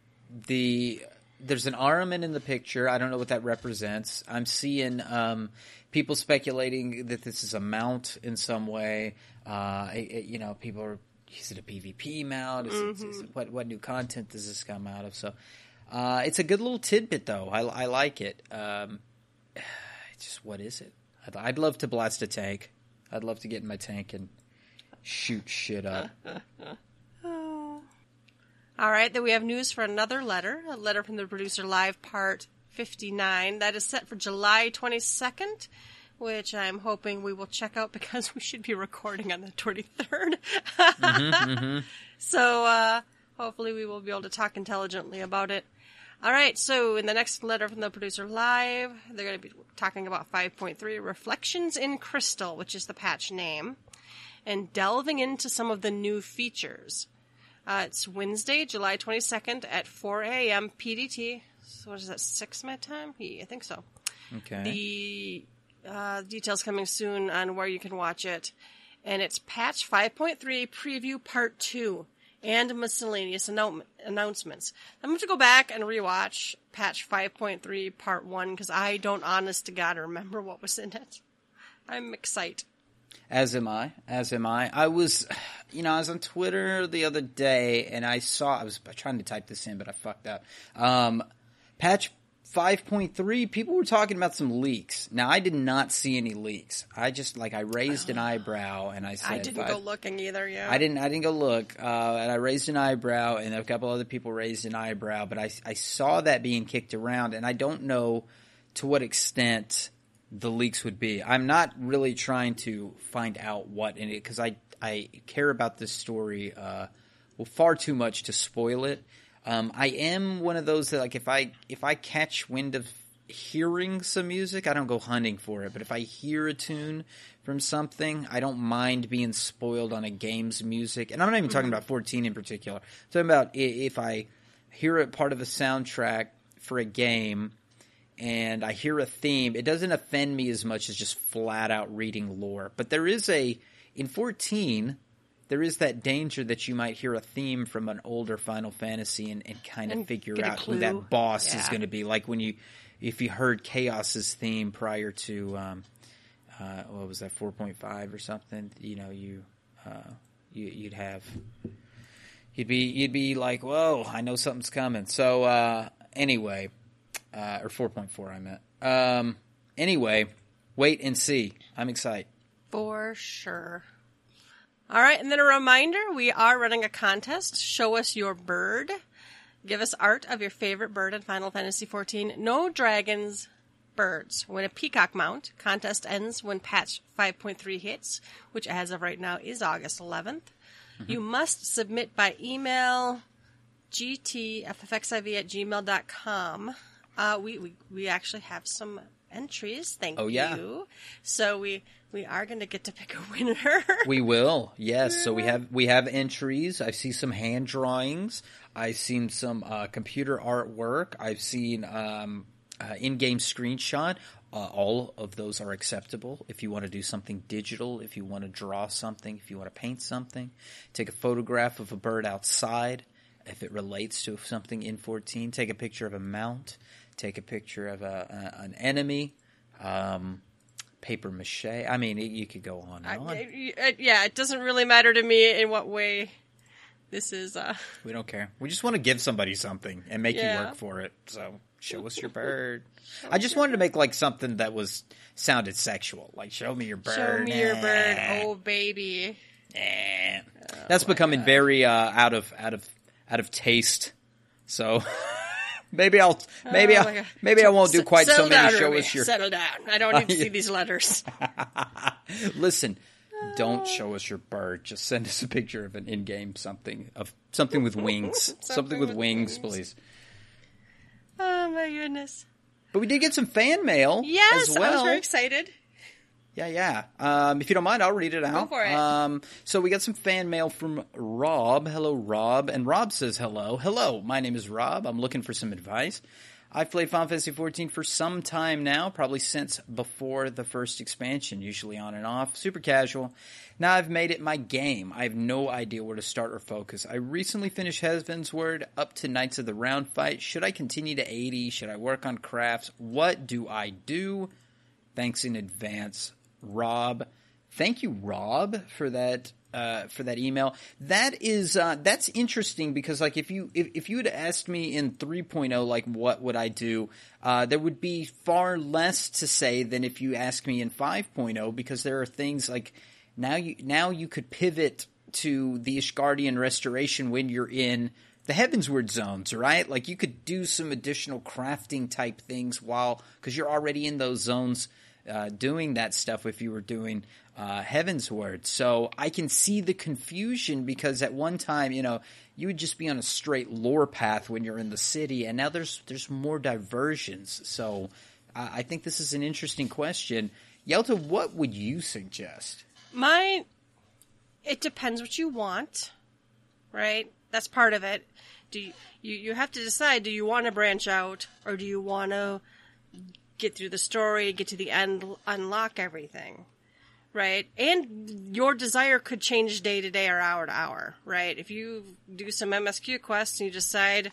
the there's an armament in the picture. I don't know what that represents. I'm seeing um, people speculating that this is a mount in some way. Uh, it- it- you know, people are. Is it a PvP mount? Is it, is it- what what new content does this come out of? So, uh, it's a good little tidbit, though. I, I like it. Um, just what is it? I'd, I'd love to blast a tank. I'd love to get in my tank and shoot shit up. All right, then we have news for another letter, a letter from the producer live part 59 that is set for July 22nd, which I'm hoping we will check out because we should be recording on the 23rd. So, uh, hopefully we will be able to talk intelligently about it. All right, so in the next letter from the producer live, they're going to be talking about 5.3 Reflections in Crystal, which is the patch name, and delving into some of the new features. Uh, it's Wednesday, July 22nd at 4 a.m. PDT. So what is that, 6 my time? Yeah, I think so. Okay. The uh, details coming soon on where you can watch it. and it's patch 5.3 preview part 2 and miscellaneous annou- announcements. I'm going to go back and rewatch patch 5.3 part 1 because I don't honest to God remember what was in it. I'm excited. As am I. As am I. I was, you know, I was on Twitter the other day and I saw, I was trying to type this in, but I fucked up. Um, patch 5.3, people were talking about some leaks. Now, I did not see any leaks. I just, like, I raised an eyebrow and I said, I didn't go looking either, yeah. I didn't. I didn't go look, uh, and I raised an eyebrow, and a couple other people raised an eyebrow. But I, I saw that being kicked around, and I don't know to what extent the leaks would be. I'm not really trying to find out what in it because I I care about this story uh, well far too much to spoil it. Um, I am one of those that like if I if I catch wind of hearing some music, I don't go hunting for it. But if I hear a tune from something, I don't mind being spoiled on a game's music. And I'm not even talking about 14 in particular. I'm talking about if I hear a part of a soundtrack for a game and I hear a theme, it doesn't offend me as much as just flat out reading lore. But there is a in 14 there is that danger that you might hear a theme from an older Final Fantasy and, and kind of And figure out who that boss is going to be. Like when you, if you heard Chaos's theme prior to, um, uh, what was that, 4.5 or something, you know, you, uh, you, you'd have, you'd be, you'd be like, whoa, I know something's coming. So, uh, anyway, uh, or 4.4 I meant. Um, anyway, wait and see. I'm excited. For sure. All right, and then a reminder we are running a contest. Show us your bird. Give us art of your favorite bird in Final Fantasy XIV. No dragons, birds. Win a peacock mount. Contest ends when patch 5.3 hits, which as of right now is August 11th. You must submit by email gtffxiv at gmail.com. Uh, we, we, we actually have some entries. Thank Oh, yeah. you. So we, we are going to get to pick a winner. We will, yes. So we have we have entries. I see some hand drawings. I've seen some uh, computer artwork. I've seen um, uh, in-game screenshot. Uh, all of those are acceptable. If you want to do something digital, if you want to draw something, if you want to paint something, take a photograph of a bird outside. If it relates to something in 14, take a picture of a mount. Take a picture of a, a an enemy. Um, paper mache. I mean, it, you could go on I- and on. it- yeah, it doesn't really matter to me in what way this is. Uh, We don't care. We just want to give somebody something and make Yeah. you work for it. So show us your bird. I just wanted to make like something that was sounded sexual. Like show me your bird. show me your bird, oh baby. eh. That's becoming very uh, out of out of out of taste. So maybe I'll maybe Oh I'll, maybe I won't do S- quite so many. down, Show Ruby. us your Settle down. I don't need to see these letters. listen. Don't show us your bird. Just send us a picture of an in-game something of something with wings. something, with, with wings, wings. please. Oh my goodness. But we did get some fan mail Yes, as well. I was very excited. Yeah, yeah. Um, if you don't mind, I'll read it out. Go for it. Um, so we got some fan mail from Rob. Hello, Rob. And Rob says hello. Hello, my name is Rob. I'm looking for some advice. I've played Final Fantasy XIV for some time now, probably since before the first expansion, usually on and off, super casual. Now I've made it my game. I have no idea where to start or focus. I recently finished Heavensward up to Knights of the Round fight. Should I continue to 80? Should I work on crafts? What do I do? Thanks in advance, Rob. Thank you, Rob, for that uh, for that email. That is uh, that's interesting because like if you if, if you had asked me in 3.0 like what would I do, uh, there would be far less to say than if you ask me in 5.0 because there are things like now you now you could pivot to the Ishgardian restoration when you're in the Heavensward zones, right? Like you could do some additional crafting type things while because you're already in those zones uh, doing that stuff if you were doing uh, Heavensward. So I can see the confusion because at one time, you know, you would just be on a straight lore path when you're in the city, and now there's there's more diversions. So uh, I think this is an interesting question. Yelta, what would you suggest? Mine, it depends what you want, right? That's part of it. Do you, you, you have to decide, do you want to branch out or do you want to get through the story, get to the end, unlock everything, right? And your desire could change day to day or hour to hour, right? If you do some MSQ quests and you decide,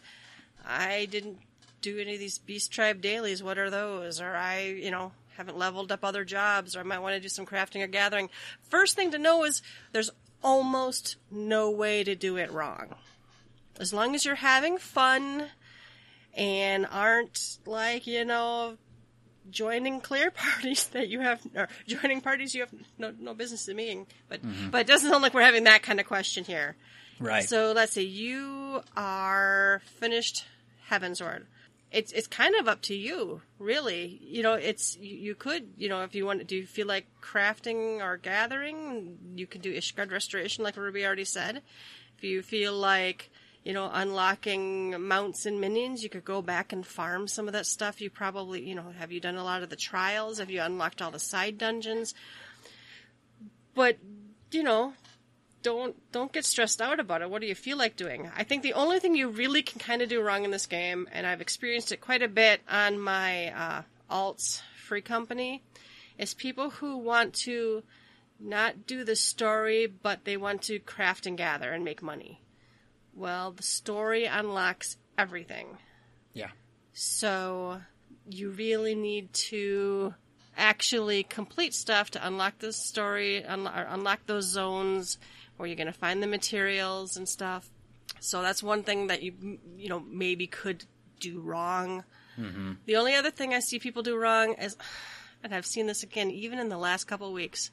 I didn't do any of these Beast Tribe dailies, what are those? Or I, you know, haven't leveled up other jobs, or I might want to do some crafting or gathering. First thing to know is there's almost no way to do it wrong. As long as you're having fun and aren't like, you know, joining clear parties that you have or joining parties you have no no business in being. But mm-hmm. but it doesn't sound like we're having that kind of question here. Right. So let's say you are finished Heavensward. It's it's kind of up to you, really. You know, it's you you could, you know, if you want to do you feel like crafting or gathering, you could do Ishgard restoration like Ruby already said. If you feel like you know, unlocking mounts and minions, you could go back and farm some of that stuff. You probably, you know, have you done a lot of the trials? Have you unlocked all the side dungeons? But, you know, don't don't get stressed out about it. What do you feel like doing? I think the only thing you really can kind of do wrong in this game, and I've experienced it quite a bit on my uh, alts free company, is people who want to not do the story, but they want to craft and gather and make money. Well, the story unlocks everything. Yeah. So you really need to actually complete stuff to unlock the story, or unlock those zones where you're going to find the materials and stuff. So that's one thing that you you know maybe could do wrong. Mm-hmm. The only other thing I see people do wrong is, and I've seen this again even in the last couple of weeks,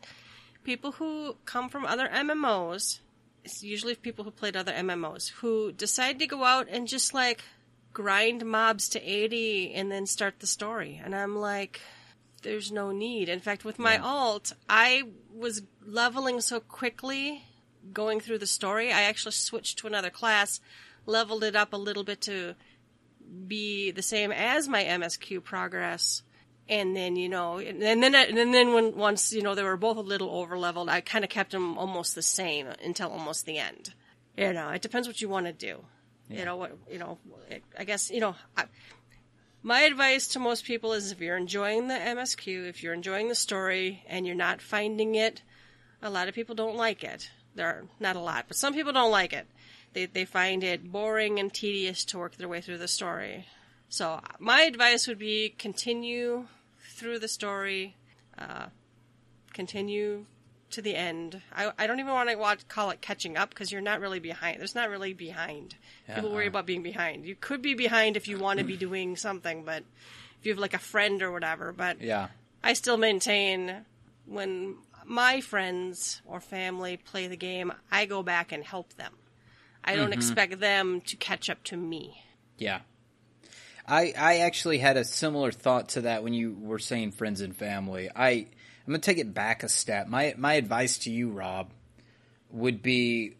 people who come from other MMOs it's usually people who played other MMOs who decide to go out and just like grind mobs to 80 and then start the story. And I'm like, there's no need. In fact, with my alt, I was leveling so quickly going through the story, I actually switched to another class, leveled it up a little bit to be the same as my MSQ progress. And then, you know, and then, and then when once, you know, they were both a little over leveled, I kind of kept them almost the same until almost the end. You know, it depends what you want to do. You know, what, you know, it, I guess, you know, I, my advice to most people is if you're enjoying the MSQ, if you're enjoying the story and you're not finding it, a lot of people don't like it. There are not a lot, but some people don't like it. They, they find it boring and tedious to work their way through the story. So my advice would be continue through the story, uh, continue to the end. I, I don't even want to watch, call it catching up because you're not really behind. There's not really behind. People worry Uh-uh. about being behind. You could be behind if you want to be doing something, but if you have like a friend or whatever. But Yeah. I still maintain when my friends or family play the game, I go back and help them. I don't expect them to catch up to me. Yeah. I I actually had a similar thought to that when you were saying friends and family. I I'm gonna take it back a step. My my advice to you, Rob, would be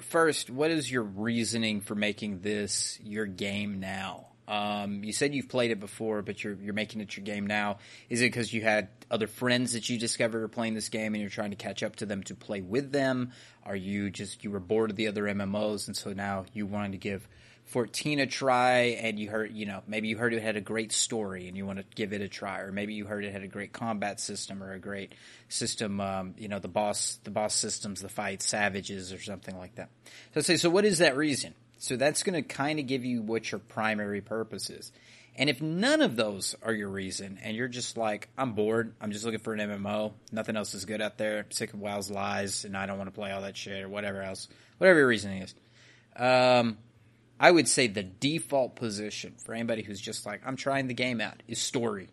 first, what is your reasoning for making this your game now? Um, you said you've played it before, but you're you're making it your game now. Is it because you had other friends that you discovered are playing this game and you're trying to catch up to them to play with them? Are you just you were bored of the other MMOs and so now you wanted to give 14 a try and you heard you know maybe you heard it had a great story and you want to give it a try or maybe you heard it had a great combat system or a great system um, you know the boss the boss systems the fight savages or something like that. So say so what is that reason? So that's going to kind of give you what your primary purpose is. And if none of those are your reason and you're just like i'm bored. I'm just looking for an mmo nothing else is good out there. Sick of wow's lies and i don't want to play all that shit or whatever else whatever your reasoning is. Um, I would say the default position for anybody who's just like I'm trying the game out is story,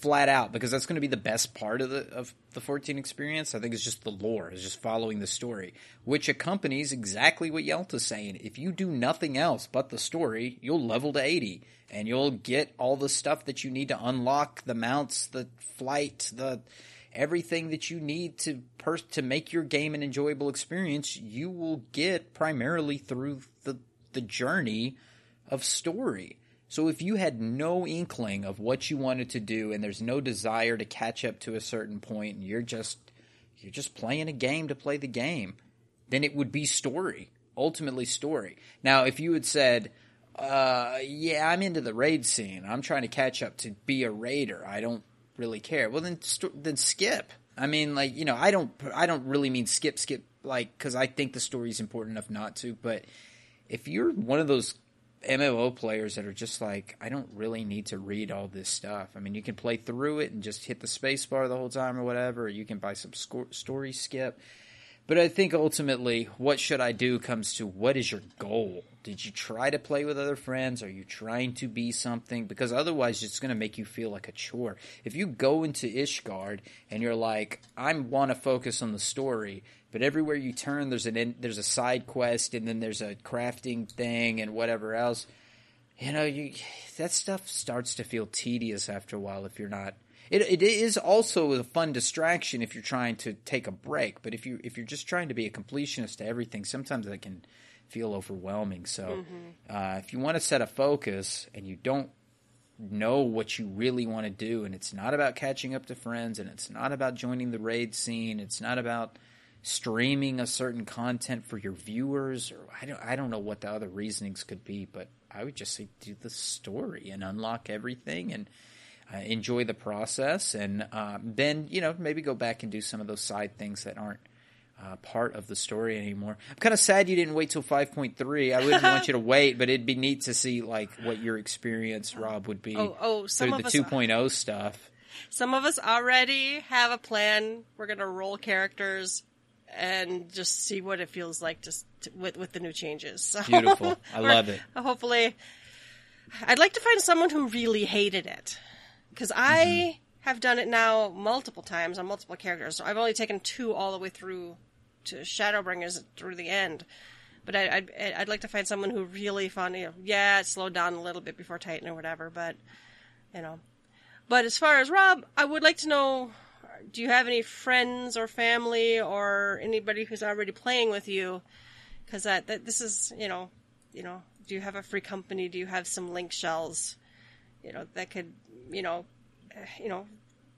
flat out because that's going to be the best part of the of the 14 experience. I think it's just the lore, is just following the story, which accompanies exactly what Yelta's saying. If you do nothing else but the story, you'll level to 80 and you'll get all the stuff that you need to unlock the mounts, the flight, the everything that you need to per- to make your game an enjoyable experience. You will get primarily through the the journey of story. So if you had no inkling of what you wanted to do and there's no desire to catch up to a certain point and you're just you're just playing a game to play the game, then it would be story. Ultimately story. Now if you had said, uh, yeah, I'm into the raid scene. I'm trying to catch up to be a raider. I don't really care. Well then st- then skip. I mean, like you know, I don't I don't really mean skip skip like because I think the story's important enough not to. But if you're one of those MMO players that are just like, I don't really need to read all this stuff. I mean, you can play through it and just hit the space bar the whole time or whatever. Or you can buy some sco- story skip. But I think ultimately, what should I do comes to what is your goal? Did you try to play with other friends? Are you trying to be something? Because otherwise, it's going to make you feel like a chore. If you go into Ishgard and you're like, I want to focus on the story, but everywhere you turn, there's an in, there's a side quest, and then there's a crafting thing and whatever else. You know, you that stuff starts to feel tedious after a while if you're not it, it is also a fun distraction if you're trying to take a break. But if you if you're just trying to be a completionist to everything, sometimes that can feel overwhelming. So mm-hmm. uh, if you want to set a focus and you don't know what you really want to do, and it's not about catching up to friends, and it's not about joining the raid scene, it's not about streaming a certain content for your viewers, or I don't I don't know what the other reasonings could be, but I would just say do the story and unlock everything and uh, enjoy the process, and um, then you know maybe go back and do some of those side things that aren't. Uh, part of the story anymore. I'm kind of sad you didn't wait till 5.3. I wouldn't want you to wait, but it'd be neat to see like what your experience, Rob, would be oh, oh, through the 2.0 stuff. Some of us already have a plan. We're gonna roll characters and just see what it feels like just to, with with the new changes. So Beautiful. I love it. Hopefully, I'd like to find someone who really hated it because I mm-hmm. have done it now multiple times on multiple characters. So I've only taken two all the way through to Shadowbringers through the end. But I, would I'd, I'd like to find someone who really found, you know, yeah, it slowed down a little bit before Titan or whatever, but, you know. But as far as Rob, I would like to know, do you have any friends or family or anybody who's already playing with you? Because that, that, this is, you know, you know, do you have a free company? Do you have some link shells? You know, that could you know, you know,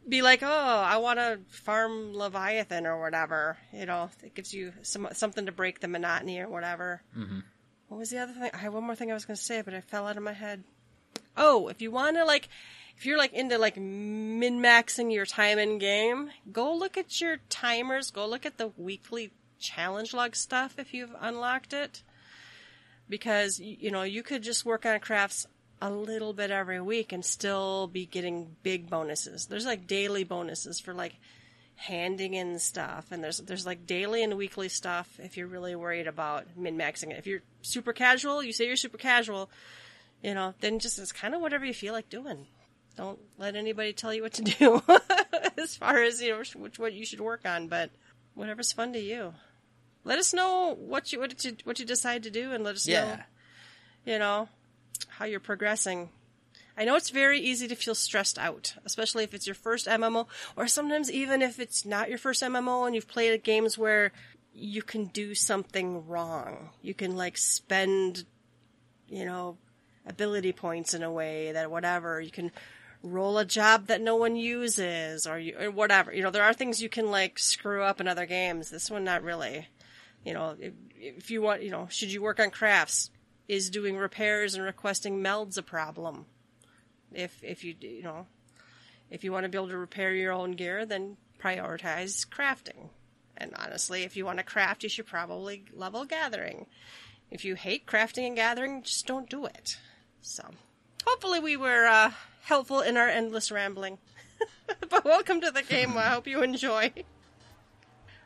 be like, oh, I want to farm Leviathan or whatever. You know, it gives you some something to break the monotony or whatever. Mm-hmm. What was the other thing? I had one more thing I was going to say, but it fell out of my head. Oh, if you want to like, if you're like into like min maxing your time in game, go look at your timers. Go look at the weekly challenge log stuff if you've unlocked it, because you know you could just work on crafts a little bit every week and still be getting big bonuses. There's like daily bonuses for like handing in stuff and there's there's like daily and weekly stuff if you're really worried about min-maxing it. If you're super casual, you say you're super casual, you know, then just it's kind of whatever you feel like doing. Don't let anybody tell you what to do as far as you know which what you should work on, but whatever's fun to you. Let us know what you what you what you decide to do and let us yeah. know. You know, how you're progressing. I know it's very easy to feel stressed out, especially if it's your first MMO, or sometimes even if it's not your first MMO and you've played games where you can do something wrong. You can like spend, you know, ability points in a way that whatever. You can roll a job that no one uses or, you, or whatever. You know, there are things you can like screw up in other games. This one, not really. You know, if, if you want, you know, should you work on crafts? is doing repairs and requesting melds a problem? If if you you know if you want to be able to repair your own gear, then prioritize crafting. And honestly, if you want to craft, you should probably level gathering. If you hate crafting and gathering, just don't do it. So, hopefully, we were uh, helpful in our endless rambling. but welcome to the game. I hope you enjoy.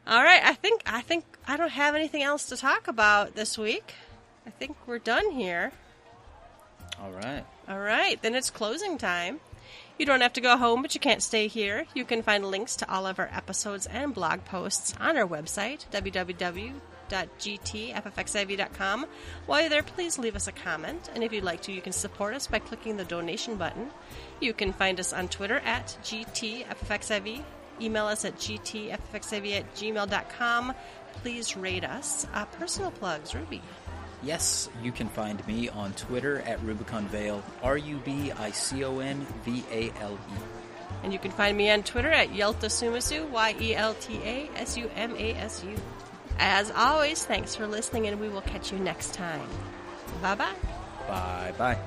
All right, I think I think I don't have anything else to talk about this week. I think we're done here. All right. All right, then it's closing time. You don't have to go home, but you can't stay here. You can find links to all of our episodes and blog posts on our website, www.gtffxiv.com. While you're there, please leave us a comment, and if you'd like to, you can support us by clicking the donation button. You can find us on Twitter at GTFFXIV, email us at gtffxiv at gmail.com. Please rate us. Uh, personal plugs, Ruby. Yes, you can find me on Twitter at Rubicon Vale, R U B I C O N V A L E. And you can find me on Twitter at Yelta Sumasu, Y E L T A S U M A S U. As always, thanks for listening, and we will catch you next time. Bye bye. Bye bye.